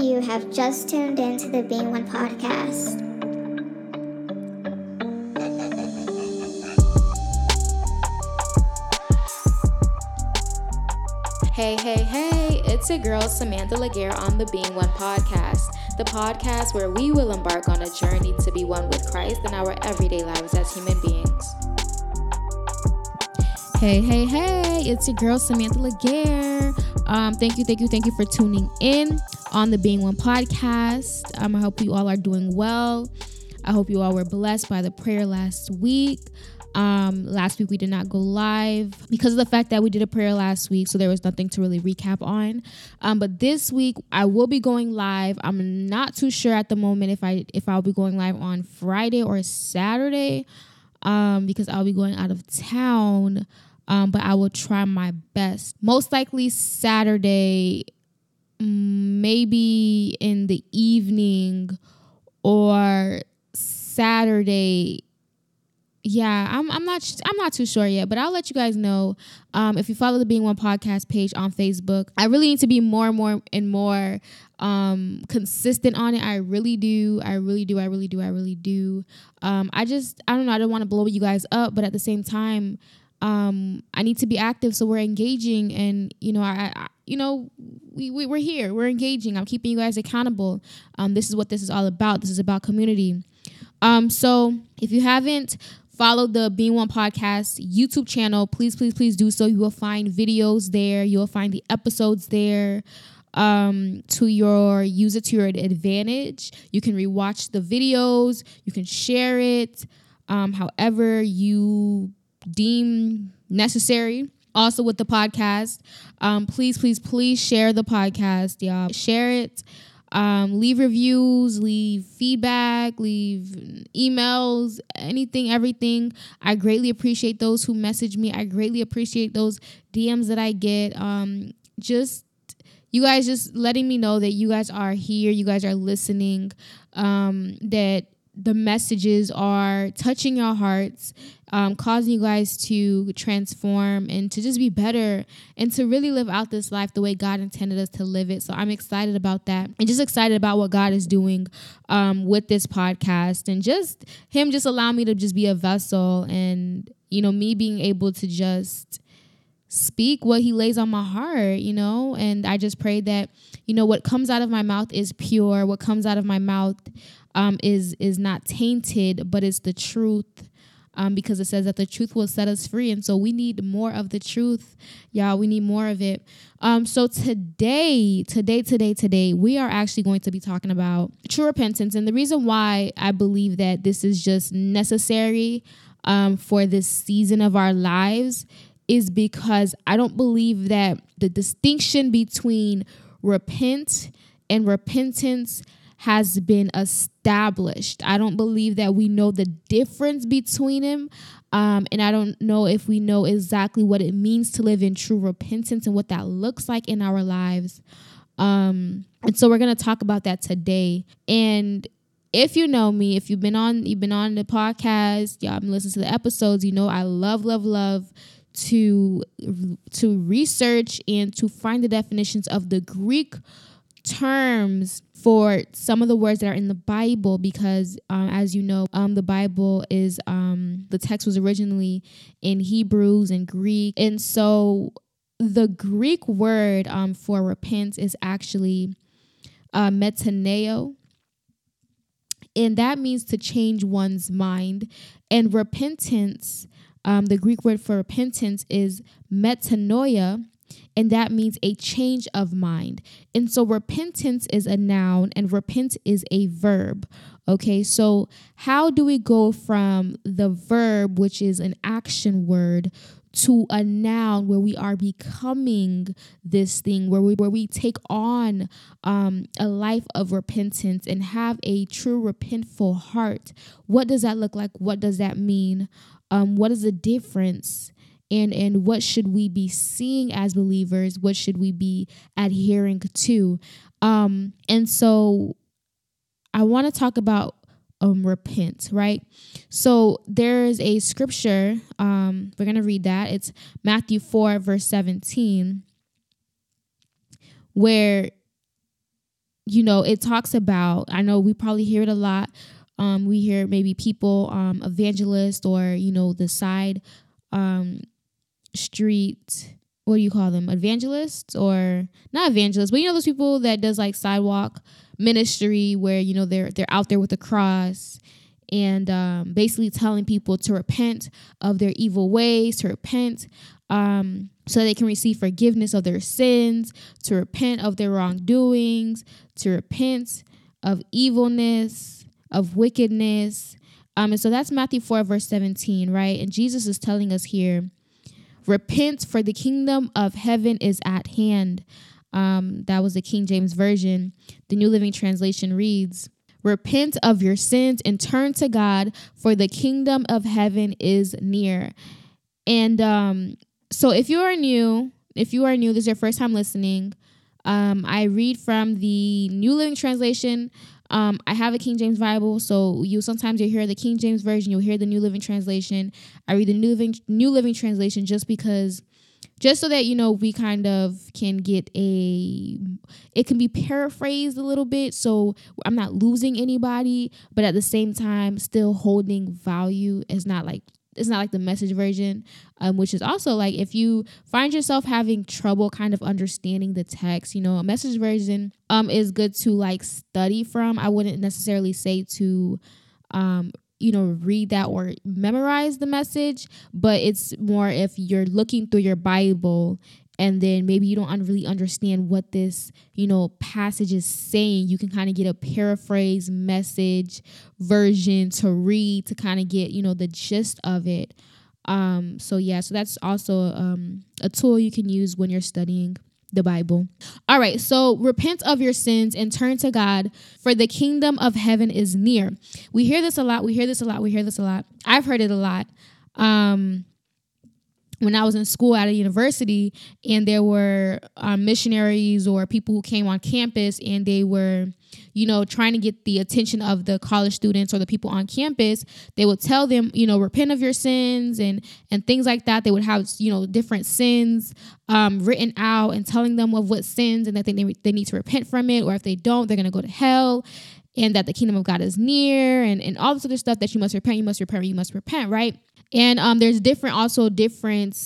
You have just tuned into the Being One podcast. Hey, hey, hey, it's your girl Samantha Laguerre on the Being One podcast, the podcast where we will embark on a journey to be one with Christ in our everyday lives as human beings. Hey, hey, hey, it's your girl Samantha Laguerre. Um, thank you, thank you, thank you for tuning in on the Being One podcast. Um, I hope you all are doing well. I hope you all were blessed by the prayer last week. Um, last week we did not go live because of the fact that we did a prayer last week, so there was nothing to really recap on. Um, but this week I will be going live. I'm not too sure at the moment if I if I'll be going live on Friday or Saturday, um, because I'll be going out of town um, but I will try my best. Most likely Saturday, maybe in the evening or Saturday. Yeah, I'm I'm not I'm not too sure yet, but I'll let you guys know. Um, if you follow the Being One podcast page on Facebook, I really need to be more and more and more um consistent on it. I really do. I really do. I really do. I really do. Um, I just I don't know. I don't want to blow you guys up, but at the same time, um, I need to be active so we're engaging and you know I, I you know we, we we're here. We're engaging. I'm keeping you guys accountable. Um, this is what this is all about. This is about community. Um, so if you haven't followed the Being One podcast YouTube channel please please please do so. You will find videos there. You will find the episodes there um to your use it to your advantage. You can rewatch the videos. You can share it um however you deem necessary. Also, with the podcast, um, please, please, please share the podcast, y'all. Share it. Um, leave reviews, leave feedback, leave emails, anything, everything. I greatly appreciate those who message me. I greatly appreciate those DMs that I get. Um, just you guys just letting me know that you guys are here, you guys are listening, um, that the messages are touching your hearts, um, causing you guys to transform and to just be better and to really live out this life the way God intended us to live it. So I'm excited about that and just excited about what God is doing um, with this podcast and just Him just allow me to just be a vessel and, you know, me being able to just speak what he lays on my heart, you know? And I just pray that, you know, what comes out of my mouth is pure. What comes out of my mouth um, is is not tainted, but it's the truth. Um, because it says that the truth will set us free. And so we need more of the truth, y'all. We need more of it. Um, so today, today, today, today, we are actually going to be talking about true repentance. And the reason why I believe that this is just necessary um, for this season of our lives is because I don't believe that the distinction between repent and repentance has been established. I don't believe that we know the difference between them. Um, and I don't know if we know exactly what it means to live in true repentance and what that looks like in our lives. Um, and so we're gonna talk about that today. And if you know me, if you've been on you've been on the podcast, y'all been listening to the episodes, you know I love, love, love to to research and to find the definitions of the Greek terms for some of the words that are in the Bible because, um, as you know, um, the Bible is um, the text was originally in Hebrews and Greek, and so the Greek word um, for repent is actually uh, metanoeo, and that means to change one's mind. And repentance, um, the Greek word for repentance is metanoia, and that means a change of mind. And so repentance is a noun and repent is a verb. Okay, so how do we go from the verb, which is an action word, to a noun where we are becoming this thing where we where we take on um, a life of repentance and have a true repentful heart what does that look like what does that mean um, what is the difference and and what should we be seeing as believers? What should we be adhering to? Um and so i want to talk about um repent right? So there's a scripture um we're gonna read that. It's matthew 4 verse 17 where you know, it talks about, I know we probably hear it a lot. Um, we hear maybe people, um, evangelists or, you know, the side um, street, what do you call them? Evangelists or not evangelists, but you know those people that does like sidewalk ministry where, you know, they're they're out there with a cross and um, basically telling people to repent of their evil ways, to repent um, so they can receive forgiveness of their sins, to repent of their wrongdoings, to repent of evilness, of wickedness. Um, and so that's Matthew 4, verse 17, right? And Jesus is telling us here repent, for the kingdom of heaven is at hand. Um, that was the King James Version. The New Living Translation reads, Repent of your sins and turn to God, for the kingdom of heaven is near. And um, so if you are new, if you are new, this is your first time listening, um, I read from the New Living Translation. Um, I have a King James Bible, so you sometimes you hear the King James version, you'll hear the New Living Translation. I read the New Living New Living Translation just because, just so that you know we kind of can get a, it can be paraphrased a little bit, so I'm not losing anybody, but at the same time still holding value. It's not like it's not like the message version um, which is also like if you find yourself having trouble kind of understanding the text you know a message version um is good to like study from. I wouldn't necessarily say to um you know read that or memorize the message but it's more if you're looking through your bible and then maybe you don't really understand what this you know passage is saying you can kind of get a paraphrase message version to read to kind of get you know the gist of it um so yeah so that's also um a tool you can use when you're studying the Bible. All right, so repent of your sins and turn to God, for the kingdom of heaven is near. We hear this a lot. We hear this a lot. We hear this a lot. I've heard it a lot. Um, when I was in school at a university and there were um, missionaries or people who came on campus and they were, you know, trying to get the attention of the college students or the people on campus, they would tell them, you know, repent of your sins and and things like that. They would have, you know, different sins um, written out and telling them of what sins and that they, they need to repent from it, or if they don't, they're going to go to hell and that the kingdom of God is near and, and all this other stuff that you must repent, you must repent, you must repent, right? And um, there's different, also different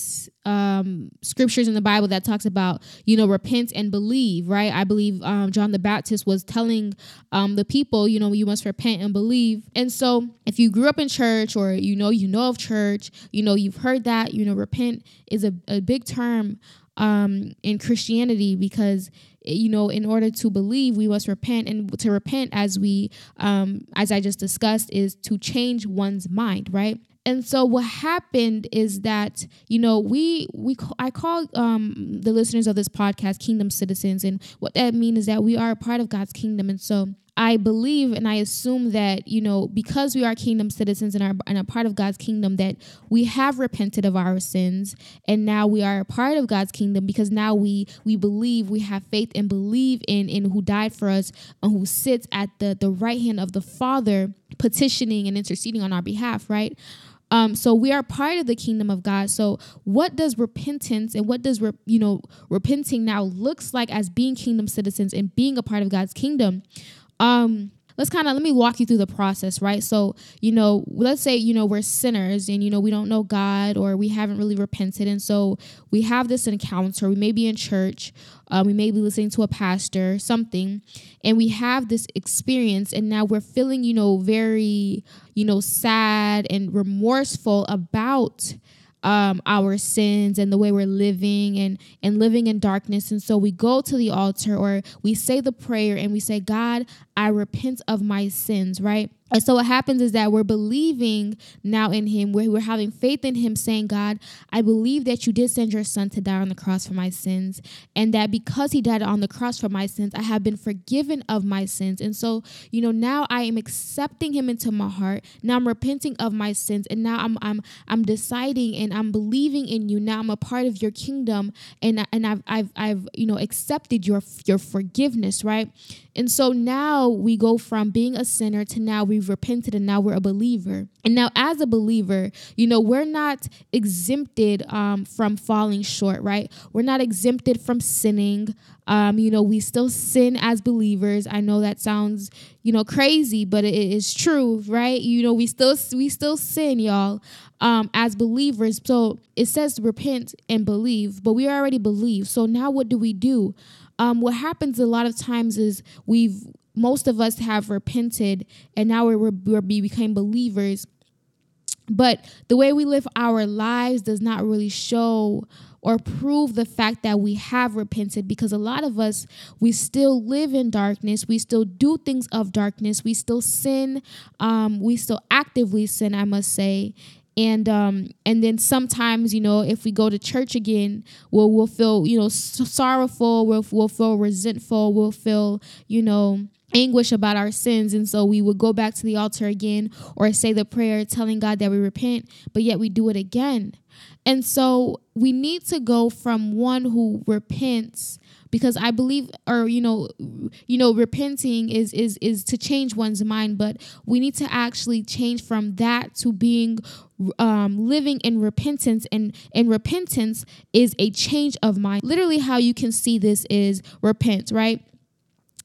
um, scriptures in the Bible that talks about, you know, repent and believe, right? I believe um, John the Baptist was telling um, the people, you know, you must repent and believe. And so if you grew up in church or, you know, you know of church, you know, you've heard that, you know, repent is a, a big term um, in Christianity because you know in order to believe we must repent and to repent as we um, as I just discussed is to change one's mind right and so what happened is that you know we we I call um, the listeners of this podcast kingdom citizens, and what that means is that we are a part of God's kingdom, and so I believe and I assume that you know because we are kingdom citizens and are and a part of God's kingdom that we have repented of our sins. And now we are a part of God's kingdom because now we we believe we have faith and believe in in who died for us and who sits at the the right hand of the Father petitioning and interceding on our behalf, right? Um, so we are part of the kingdom of God. So what does repentance and what does re- you know repenting now looks like as being kingdom citizens and being a part of God's kingdom? Um, let's kind of let me walk you through the process, right? So, you know, let's say, you know, we're sinners and, you know, we don't know God or we haven't really repented. And so we have this encounter. We may be in church, uh, we may be listening to a pastor, something, and we have this experience. And now we're feeling, you know, very, you know, sad and remorseful about um, our sins and the way we're living and and living in darkness. And so we go to the altar or we say the prayer and we say god i repent of my sins right and so what happens is that we're believing now in him, we're, we're having faith in him, saying, God, I believe that you did send your son to die on the cross for my sins, and that because he died on the cross for my sins, I have been forgiven of my sins. And so, you know, now I am accepting him into my heart. Now I'm repenting of my sins, and now I'm I'm I'm deciding and I'm believing in you. Now I'm a part of your kingdom, and and I've I've I've you know accepted your your forgiveness, right? And so now we go from being a sinner to now we've repented and now we're a believer. And now, as a believer, you know, we're not exempted um, from falling short, right? We're not exempted from sinning. Um, you know, we still sin as believers. I know that sounds, you know, crazy, but it is true, right? You know, we still we still sin, y'all, um, as believers. So it says repent and believe, but we already believe. So now what do we do? Um, what happens a lot of times is we've most of us have repented and now we're, we're we became believers. But the way we live our lives does not really show or prove the fact that we have repented because a lot of us we still live in darkness. We still do things of darkness. We still sin. Um, we still actively sin i must say. And um and then sometimes you know if we go to church again we'll we'll feel you know sorrowful. We'll, we'll feel resentful. We'll feel you know anguish about our sins. And so we would go back to the altar again or say the prayer telling god that we repent but yet we do it again. And so we need to go from one who repents because I believe or you know you know repenting is is is to change one's mind but we need to actually change from that to being um, living in repentance. And and repentance is a change of mind. Literally how you can see this is repent right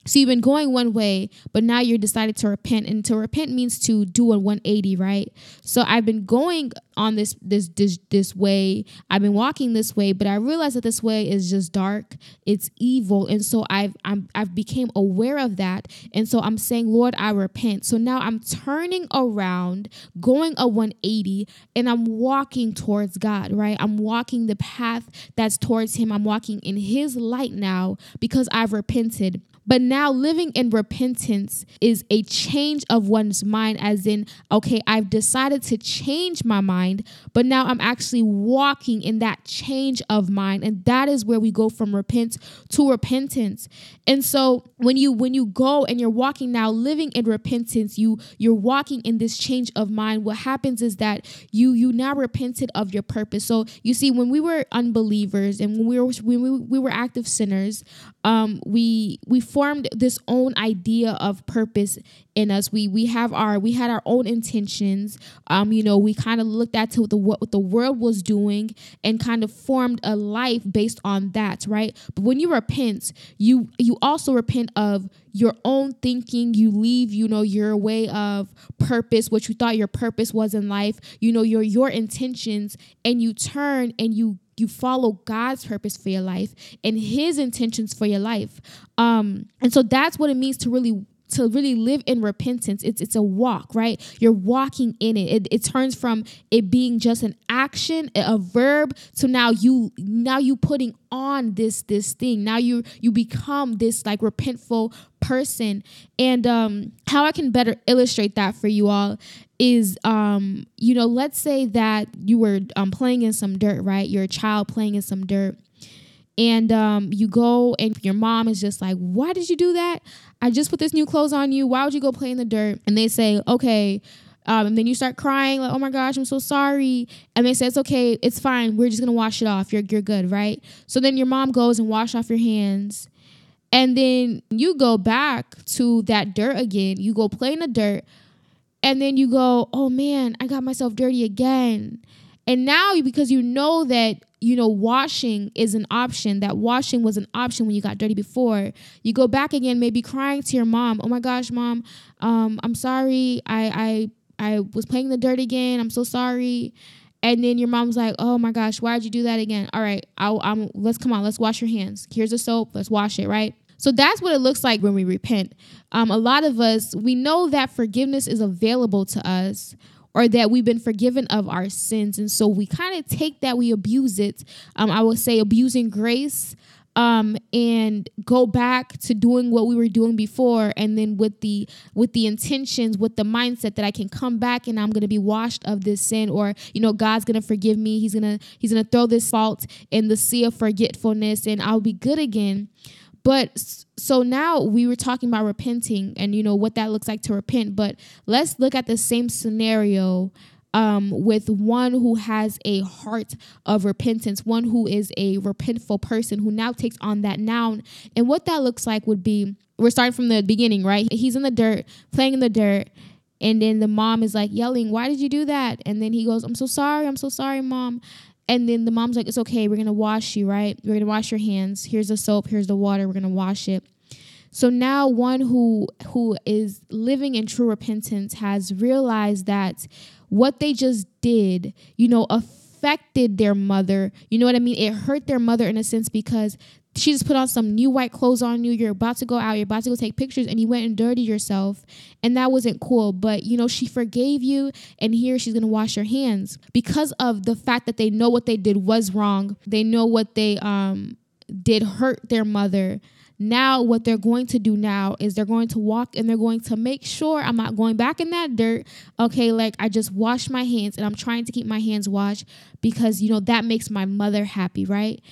so you've been going one way, but now you're decided to repent. And to repent means to do a 180, right? So I've been going on this this this this way. I've been walking this way, but I realized that this way is just dark. It's evil, and so I've I'm I've became aware of that, and so I'm saying, Lord, I repent. So now I'm turning around, going a 180, and I'm walking towards God, right? I'm walking the path that's towards Him. I'm walking in His light now because I've repented. But now living in repentance is a change of one's mind, as in, okay, I've decided to change my mind, but now I'm actually walking in that change of mind. And that is where we go from repent to repentance. And so when you when you go and you're walking now living in repentance, you you're walking in this change of mind. What happens is that you you now repented of your purpose. So you see, when we were unbelievers and when we were when we, we were active sinners, um, we we formed this own idea of purpose in us. We we have our we had our own intentions. Um, you know, we kind of looked at to the what the world was doing and kind of formed a life based on that, right? But when you repent, you you also repent of your own thinking you leave you know your way of purpose what you thought your purpose was in life you know your your intentions and you turn and you you follow God's purpose for your life and his intentions for your life. Um and so that's what it means to really to really live in repentance. It's it's a walk right? You're walking in it. it it turns from it being just an action a verb to now you now you putting on this this thing. Now you you become this like repentful person. And um how i can better illustrate that for you all is um you know let's say that you were um playing in some dirt right? You're a child playing in some dirt and um, you go and your mom is just like, Why did you do that? I just put this new clothes on you. Why would you go play in the dirt? And they say, Okay. Um, and then you start crying, like, oh my gosh, I'm so sorry. And they say, it's okay, it's fine. We're just gonna wash it off. You're you're good, right? So then your mom goes and wash off your hands. And then you go back to that dirt again. You go play in the dirt. And then you go, oh man, I got myself dirty again. And now, because you know that you know, washing is an option. That washing was an option when you got dirty before. You go back again, maybe crying to your mom. Oh my gosh, mom, um, I'm sorry. I I I was playing the dirt again. I'm so sorry. And then your mom's like, "Oh my gosh, why did you do that again?" All right, I'll, I'm. Let's come on. Let's wash your hands. Here's the soap. Let's wash it. Right. So that's what it looks like when we repent. Um, a lot of us we know that forgiveness is available to us or that we've been forgiven of our sins. And so we kind of take that, we abuse it. Um, I would say abusing grace um, and go back to doing what we were doing before and then with the with the intentions with the mindset that I can come back and I'm going to be washed of this sin or you know God's going to forgive me he's to he's to throw this fault in the sea of forgetfulness and I'll be good again but so now we were talking about repenting and you know what that looks like to repent, but let's look at the same scenario um, with one who has a heart of repentance, one who is a repentful person who now takes on that noun. And what that looks like would be we're starting from the beginning, right? He's in the dirt, playing in the dirt. And then the mom is like yelling, Why did you do that? And then he goes, I'm so sorry. I'm so sorry, mom. And then the mom's like, It's okay. We're going to wash you, right? We're going to wash your hands. Here's the soap. Here's the water. We're going to wash it. So now one who who is living in true repentance has realized that what they just did, you know, affected their mother. You know what I mean? It hurt their mother in a sense because she just put on some new white clothes on you. You're about to go out. You're about to go take pictures, and you went and dirty yourself, and that wasn't cool. But you know, she forgave you, and here she's gonna wash her hands because of the fact that they know what they did was wrong. They know what they um did hurt their mother now what they're going to do now is they're going to walk and they're going to make sure I'm not going back in that dirt. Okay, like I just wash my hands and I'm trying to keep my hands washed because you know that makes my mother happy, right?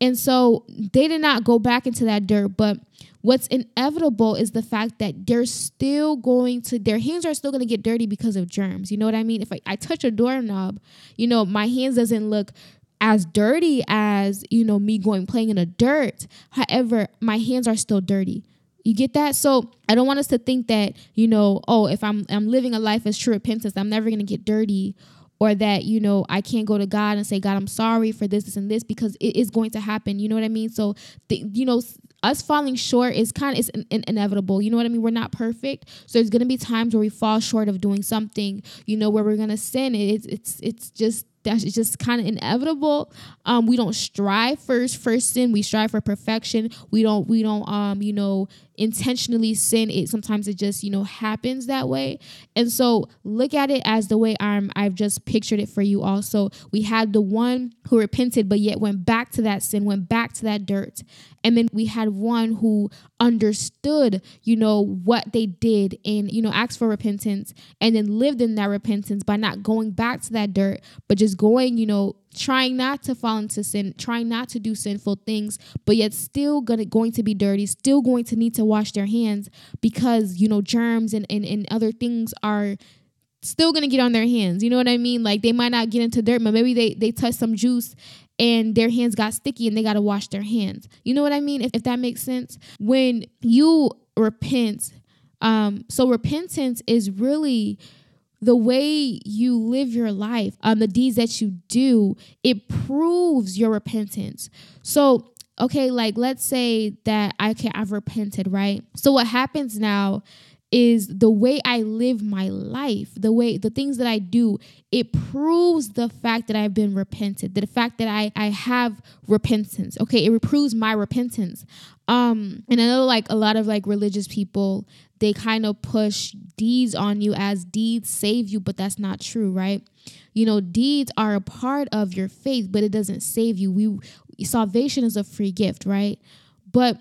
And so they did not go back into that dirt, but what's inevitable is the fact that they're still going to their hands are still going to get dirty because of germs. You know what I mean? If I, I touch a doorknob, you know, my hands doesn't look as dirty as you know me going playing in the dirt however my hands are still dirty you get that so i don't want us to think that you know oh if i'm i'm living a life as true repentance i'm never going to get dirty or that you know i can't go to god and say god i'm sorry for this this and this because it is going to happen you know what i mean so the, you know us falling short is kind of is in, in, inevitable you know what i mean we're not perfect so there's going to be times where we fall short of doing something you know where we're going to sin it's it's it's just that's just kind of inevitable. Um, we don't strive first first sin. We strive for perfection. We don't we don't um you know intentionally sin. It sometimes it just you know happens that way. And so look at it as the way I'm I've just pictured it for you. Also, we had the one who repented but yet went back to that sin, went back to that dirt, and then we had one who understood you know what they did and you know asked for repentance and then lived in that repentance by not going back to that dirt but just going, you know, trying not to fall into sin, trying not to do sinful things, but yet still gonna going to be dirty, still going to need to wash their hands because, you know, germs and, and, and other things are still gonna get on their hands. You know what I mean? Like they might not get into dirt, but maybe they they touch some juice and their hands got sticky and they gotta wash their hands. You know what I mean? If, if that makes sense. When you repent, um, so repentance is really the way you live your life, um, the deeds that you do, it proves your repentance. So, okay, like let's say that I can I've repented, right? So what happens now is the way I live my life, the way the things that I do, it proves the fact that I've been repented, the fact that I I have repentance. Okay, it proves my repentance. Um, and I know like a lot of like religious people, they kind of push deeds on you as deeds save you, but that's not true, right? You know, deeds are a part of your faith, but it doesn't save you. We salvation is a free gift, right? But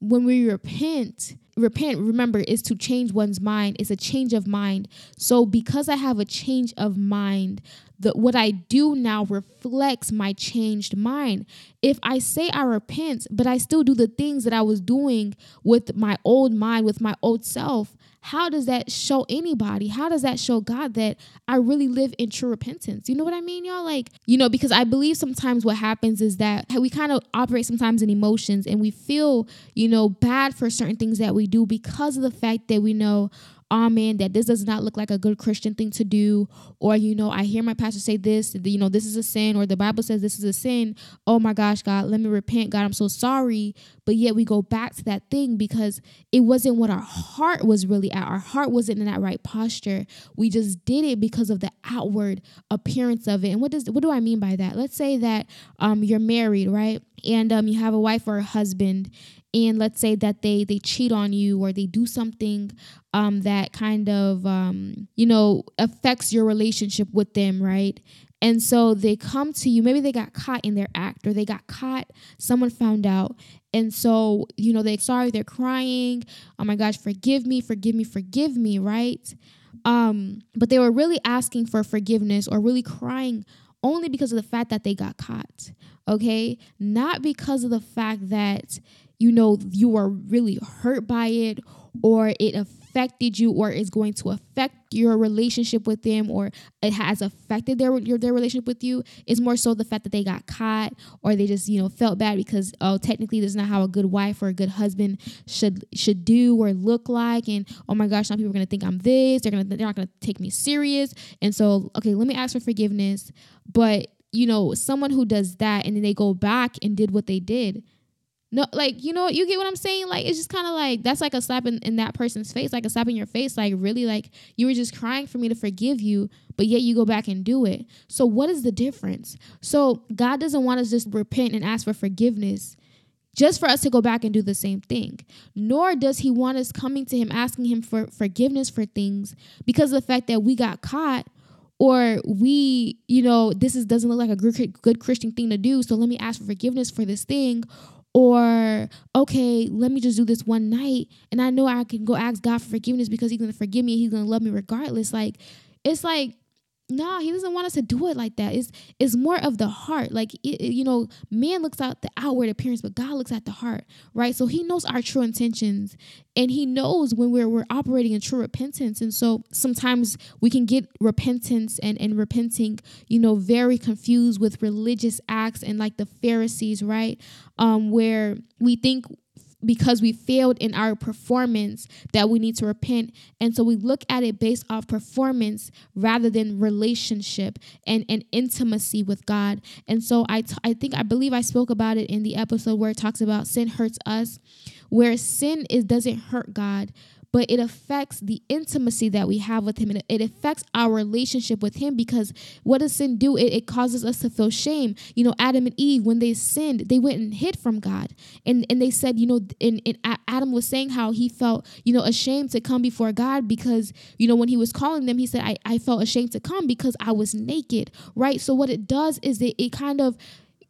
when we repent, repent, remember, is to change one's mind. It's a change of mind. So because I have a change of mind, the what I do now reflects my changed mind. If I say I repent, but I still do the things that I was doing with my old mind, with my old self, how does that show anybody? How does that show God that I really live in true repentance? You know what I mean, y'all? Like, you know, because I believe sometimes what happens is that we kind of operate sometimes in emotions and we feel, you know, bad for certain things that we do because of the fact that we know, oh man, that this does not look like a good Christian thing to do, or you know, I hear my pastor say this, you know, this is a sin, or the Bible says this is a sin. Oh my gosh, God, let me repent. God, I'm so sorry. But yet we go back to that thing because it wasn't what our heart was really at. Our heart wasn't in that right posture. We just did it because of the outward appearance of it. And what does what do I mean by that? Let's say that um you're married, right? And um you have a wife or a husband and let's say that they they cheat on you or they do something um, that kind of um, you know affects your relationship with them right? And so they come to you maybe they got caught in their act or they got caught someone found out. And so you know they're sorry they're crying. Oh my gosh forgive me forgive me forgive me right? Um but they were really asking for forgiveness or really crying only because of the fact that they got caught okay? Not because of the fact that you know you are really hurt by it or it affected you or is going to affect your relationship with them or it has affected their your, their relationship with you is more so the fact that they got caught or they just you know felt bad because oh technically this is not how a good wife or a good husband should should do or look like. And oh my gosh now people are gonna think I'm this. They're gonna they're not gonna take me serious. And so okay let me ask for forgiveness. But you know someone who does that and then they go back and did what they did no, like you know, you get what I'm saying. Like it's just kind of like that's like a slap in, in that person's face, like a slap in your face. Like really, like you were just crying for me to forgive you, but yet you go back and do it. So what is the difference? So God doesn't want us just repent and ask for forgiveness just for us to go back and do the same thing. Nor does he want us coming to him asking him for forgiveness for things because of the fact that we got caught or we, you know, this is doesn't look like a good, good Christian thing to do, so let me ask for forgiveness for this thing or okay let me just do this one night and i know i can go ask god for forgiveness because he's gonna forgive me he's gonna love me regardless. Like it's like no, he doesn't want us to do it like that. It's it's more of the heart. Like it, you know, man looks at the outward appearance, but God looks at the heart, right? So He knows our true intentions, and He knows when we're we're operating in true repentance. And so sometimes we can get repentance and and repenting, you know, very confused with religious acts and like the Pharisees, right? Um, where we think because we failed in our performance that we need to repent. And so we look at it based off performance rather than relationship and, and intimacy with god. And so I, t- I think i believe i spoke about it in the episode where it talks about sin hurts us where sin is doesn't hurt god but it affects the intimacy that we have with him. And it affects our relationship with him because what does sin do? It, it causes us to feel shame. You know, Adam and Eve, when they sinned, they went and hid from God. And and they said, you know, and, and Adam was saying how he felt, you know, ashamed to come before God because, you know, when he was calling them, he said, I, I felt ashamed to come because I was naked. Right. So what it does is that it kind of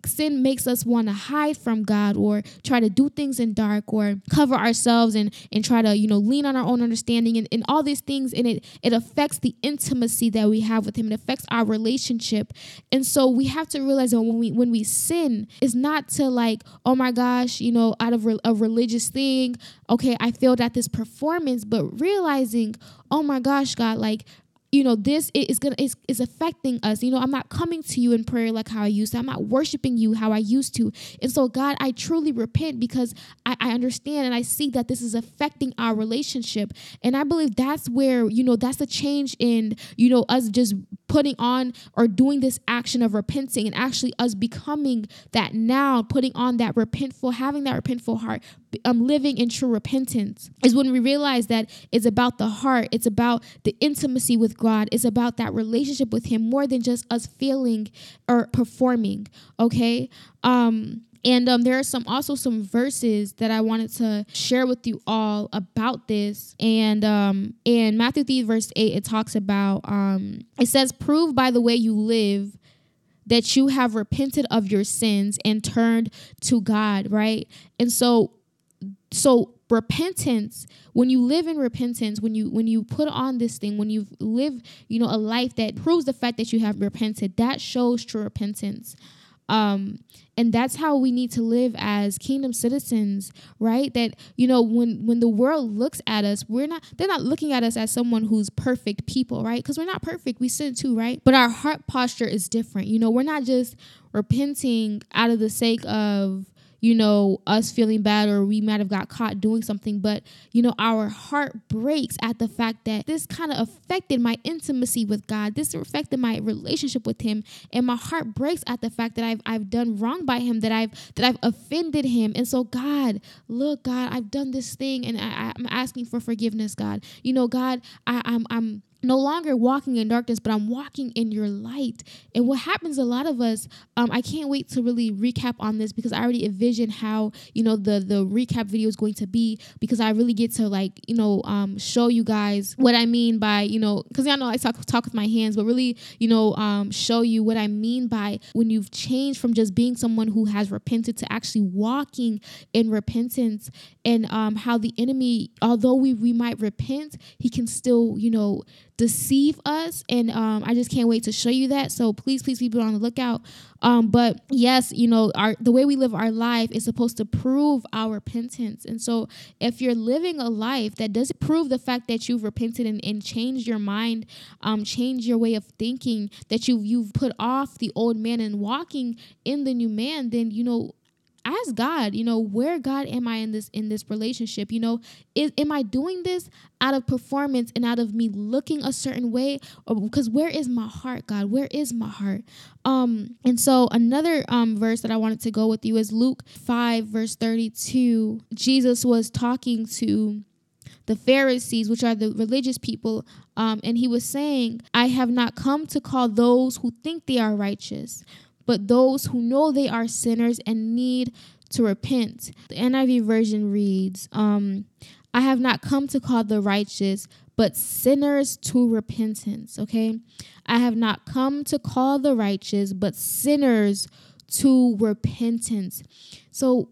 sin makes us want to hide from God or try to do things in dark or cover ourselves and and try to you know lean on our own understanding and, and all these things and it it affects the intimacy that we have with him. It affects our relationship. And so we have to realize that when we when we sin is not to like oh my gosh you know out of re- a religious thing okay I failed at this performance but realizing oh my gosh God like you know this is gonna is, is affecting us. You know i'm not coming to you in prayer like how i used to. I'm not worshiping you how i used to. And so god i truly repent because i, I understand and i see that this is affecting our relationship. And i believe that's where you know that's the change in you know us just putting on or doing this action of repenting and actually us becoming that now putting on that repentful having that repentful heart um, living in true repentance is when we realize that it's about the heart it's about the intimacy with god it's about that relationship with him more than just us feeling or performing okay? Um and um, there are some also some verses that I wanted to share with you all about this. And um, in Matthew 3, verse 8, it talks about um, it says, Prove by the way you live that you have repented of your sins and turned to God, right? And so so repentance when you live in repentance when you when you put on this thing when you live you know a life that proves the fact that you have repented that shows true repentance um and that's how we need to live as kingdom citizens right? That you know when when the world looks at us we're not they're not looking at us as someone who's perfect people right? Because we're not perfect we sin too right? But our heart posture is different. You know we're not just repenting out of the sake of you know, us feeling bad or we might have got caught doing something, but you know, our heart breaks at the fact that this kind of affected my intimacy with God. This affected my relationship with him and my heart breaks at the fact that I've I've done wrong by him, that I've that I've offended him. And so God, look, God, I've done this thing and I, I'm asking for forgiveness, God. You know, God, I, I'm I'm no longer walking in darkness, but I'm walking in your light. And what happens, a lot of us, um, I can't wait to really recap on this because I already envision how you know the the recap video is going to be because I really get to like you know um, show you guys what I mean by you know because I know I talk talk with my hands, but really you know um, show you what I mean by when you've changed from just being someone who has repented to actually walking in repentance and um, how the enemy, although we we might repent, he can still you know deceive us. And um, I just can't wait to show you that. So please, please, be on the lookout. Um, but yes, you know, our the way we live our life is supposed to prove our repentance. And so if you're living a life that doesn't prove the fact that you've repented and, and changed your mind, um, changed your way of thinking, that you've you've put off the old man and walking in the new man, then you know ask God, you know, where God am I in this in this relationship? You know, is am I doing this out of performance and out of me looking a certain way or because where is my heart, God? Where is my heart? Um and so another um verse that I wanted to go with you is Luke 5 verse 32. Jesus was talking to the Pharisees, which are the religious people, um, and he was saying, I have not come to call those who think they are righteous, but those who know they are sinners and need to repent. The NIV version reads, um, I have not come to call the righteous, but sinners to repentance. Okay. I have not come to call the righteous, but sinners to repentance. So,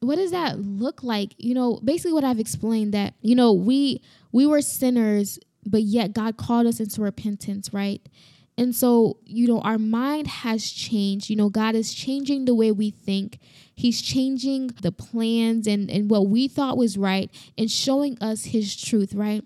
what does that look like? You know, basically what I've explained that, you know, we we were sinners, but yet God called us into repentance, right? And so, you know, our mind has changed. You know, God is changing the way we think. He's changing the plans and, and what we thought was right and showing us his truth, right?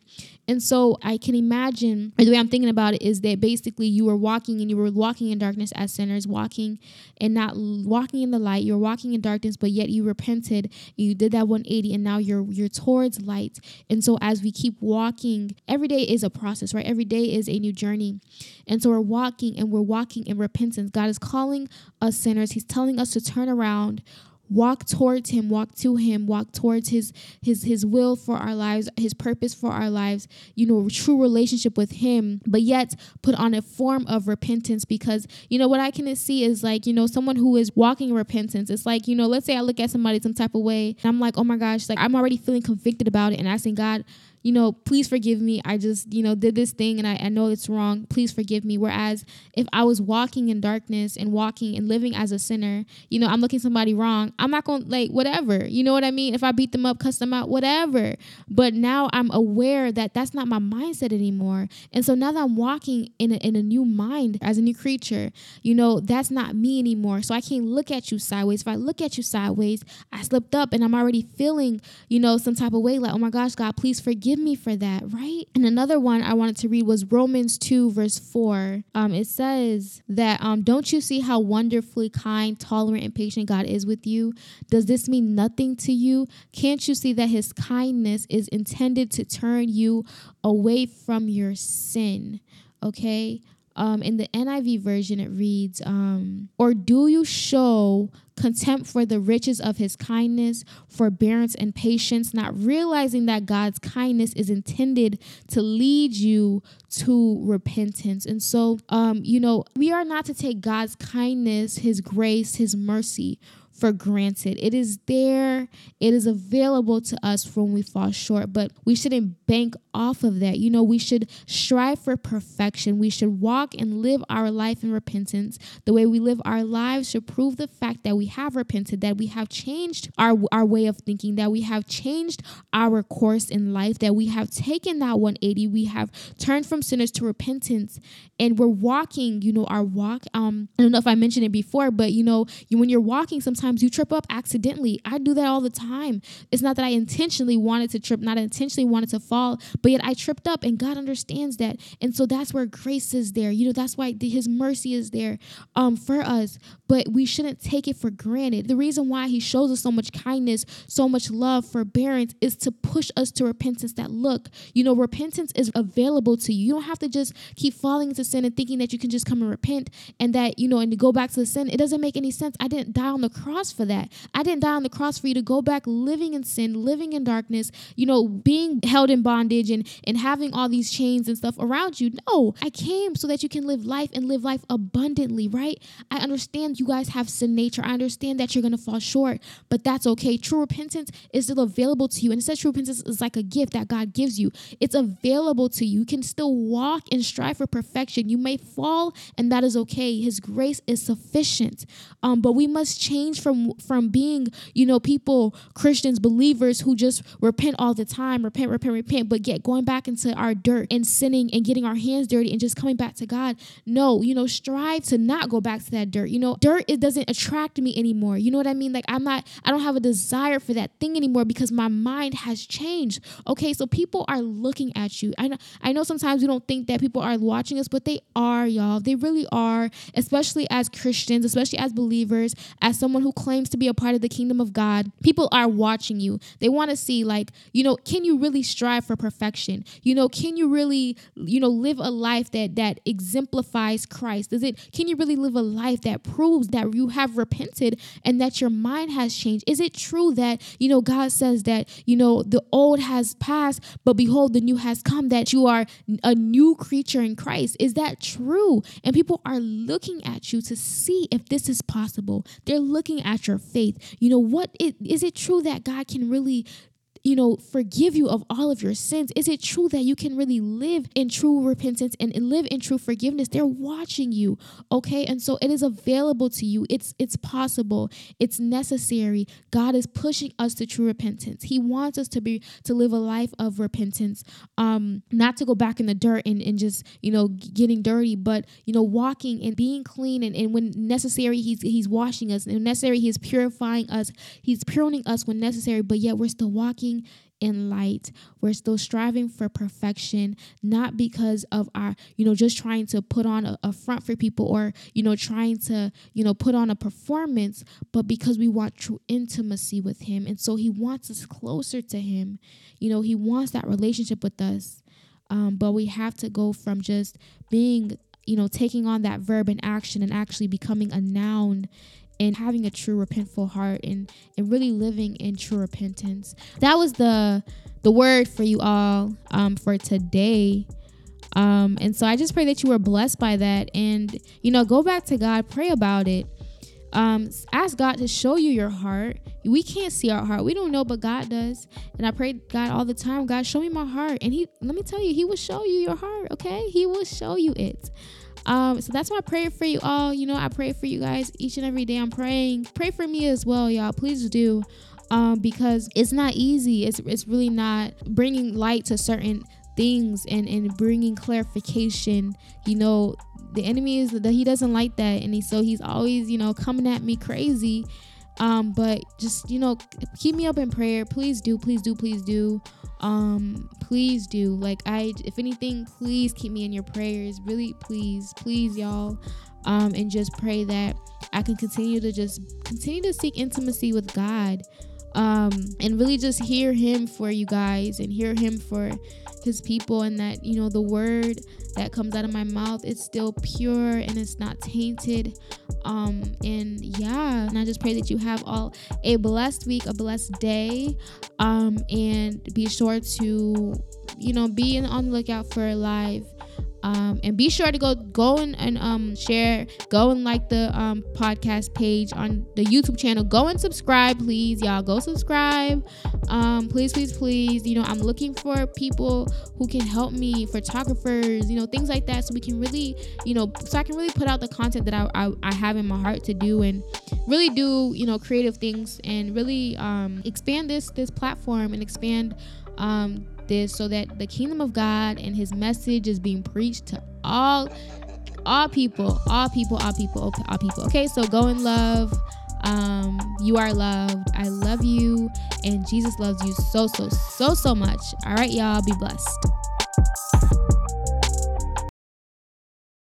And so I can imagine the way I'm thinking about it is that basically you were walking and you were walking in darkness as sinners, walking and not walking in the light. You're walking in darkness, but yet you repented. You did that 180 and now you're you're towards light. And so as we keep walking, every day is a process, right? Every day is a new journey. And so we're walking and we're walking in repentance. God is calling us sinners. He's telling us to turn around walk towards him walk to him walk towards his his his will for our lives his purpose for our lives you know true relationship with him but yet put on a form of repentance because you know what i can see is like you know someone who is walking repentance. It's like you know let's say i look at somebody some type of way and i'm like oh my gosh like i'm already feeling convicted about it and asking god you know, please forgive me. I just, you know, did this thing and I, I know it's wrong. Please forgive me. Whereas if I was walking in darkness and walking and living as a sinner, you know, I'm looking somebody wrong, I'm not going to, like, whatever. You know what I mean? If I beat them up, cuss them out, whatever. But now I'm aware that that's not my mindset anymore. And so now that I'm walking in a, in a new mind as a new creature, you know, that's not me anymore. So I can't look at you sideways. If I look at you sideways, I slipped up and I'm already feeling, you know, some type of way like, oh my gosh, God, please forgive forgive me for that, right? And another one I wanted to read was Romans 2, verse 4. Um, it says that, um, don't you see how wonderfully kind, tolerant, and patient God is with you? Does this mean nothing to you? Can't you see that his kindness is intended to turn you away from your sin? Okay. Um, in the NIV version, it reads, um, Or do you show contempt for the riches of his kindness, forbearance, and patience, not realizing that God's kindness is intended to lead you to repentance. And so, um, you know, we are not to take God's kindness, his grace, his mercy for granted. It is there, it is available to us when we fall short, but we shouldn't bank off of that. You know, we should strive for perfection. We should walk and live our life in repentance. The way we live our lives should prove the fact that we have repented, that we have changed our, our way of thinking, that we have changed our course in life, that we have taken that 180, we have turned from sinners to repentance, and we're walking, you know, our walk. Um, I don't know if I mentioned it before, but you know, you, when you're walking, sometimes you trip up accidentally. I do that all the time. It's not that I intentionally wanted to trip, not intentionally wanted to fall, but yet I tripped up, and God understands that. And so that's where grace is there. You know, that's why His mercy is there um, for us. But we shouldn't take it for granted. The reason why He shows us so much kindness, so much love, forbearance is to push us to repentance. That look, you know, repentance is available to you. You don't have to just keep falling into sin and thinking that you can just come and repent and that, you know, and to go back to the sin. It doesn't make any sense. I didn't die on the cross for that. I didn't die on the cross for you to go back living in sin, living in darkness, you know, being held in bondage and, and having all these chains and stuff around you. No, I came so that you can live life and live life abundantly, right? I understand you guys have sin nature. I understand that you're going to fall short, but that's okay. True repentance is still available to you. And it says true repentance is like a gift that God gives you. It's available to you. You can still walk and strive for perfection. You may fall, and that is okay. His grace is sufficient. Um, but we must change from from from being, you know, people, Christians, believers who just repent all the time, repent, repent, repent, but get going back into our dirt and sinning and getting our hands dirty and just coming back to God. No, you know, strive to not go back to that dirt. You know, dirt it doesn't attract me anymore. You know what I mean? Like I'm not I don't have a desire for that thing anymore because my mind has changed. Okay, so people are looking at you. I know I know sometimes we don't think that people are watching us, but they are, y'all. They really are, especially as Christians, especially as believers, as someone who claims to be a part of the kingdom of God. People are watching you. They want to see like, you know, can you really strive for perfection? You know, can you really, you know, live a life that that exemplifies Christ? Is it can you really live a life that proves that you have repented and that your mind has changed? Is it true that, you know, God says that, you know, the old has passed, but behold the new has come that you are a new creature in Christ? Is that true? And people are looking at you to see if this is possible. They're looking at your faith. You know, what is, is it true that God can really you know, forgive you of all of your sins? Is it true that you can really live in true repentance and live in true forgiveness? They're watching you, okay? And so it is available to you. It's it's possible. It's necessary. God is pushing us to true repentance. He wants us to be to live a life of repentance. Um not to go back in the dirt and, and just, you know, getting dirty, but you know, walking and being clean and, and when necessary he's he's washing us. And when necessary he's purifying us. He's pruning us when necessary, but yet we're still walking walking in light. We're still striving for perfection, not because of our, you know, just trying to put on a, a, front for people or, you know, trying to, you know, put on a performance, but because we want true intimacy with Him. And so He wants us closer to Him. You know, He wants that relationship with us. Um, but we have to go from just being, you know, taking on that verb in action and actually becoming a noun and having a true repentful heart and and really living in true repentance. That was the the word for you all um, for today. Um, and so I just pray that you were blessed by that, and you know, go back to God, pray about it. Um, ask God to show you your heart. We can't see our heart. We don't know, but God does. And I pray God all the time, God, show me my heart. And He, let me tell you, He will show you your heart. Okay, He will show you it. Um, so that's why I pray for you all. You know, I pray for you guys each and every day. I'm praying. Pray for me as well, y'all. Please do. Um, because it's not easy. It's it's really not bringing light to certain things and and bringing clarification. You know, the enemy is that he doesn't like that, and he so he's always you know coming at me crazy. Um, but just you know, keep me up in prayer. Please do, please do, please do. Um please do. Like i if anything please keep me in your prayers. Really please please y'all. Um and just pray that i can continue to just continue to seek intimacy with god. Um and really just hear him for you guys and hear him for his people and that you know the word that comes out of my mouth it's still pure and it's not tainted. Um and yeah and i just pray that you have all a blessed week a blessed day um and be sure to you know be on the lookout for a live um, and be sure to go go and, and um, share go and like the um, podcast page on the youtube channel. Go and subscribe please y'all. Go subscribe. Um, please please please you know i'm looking for people who can help me photographers you know things like that so we can really you know so i can really put out the content that i, I, I have in my heart to do and really do you know creative things and really um, expand this this platform and expand um, this so that the kingdom of God and his message is being preached to all all people, all people, all people, all people. Okay, so go in love. Um, you are loved. I love you, and Jesus loves you so, so, so, so much. All right, y'all, be blessed.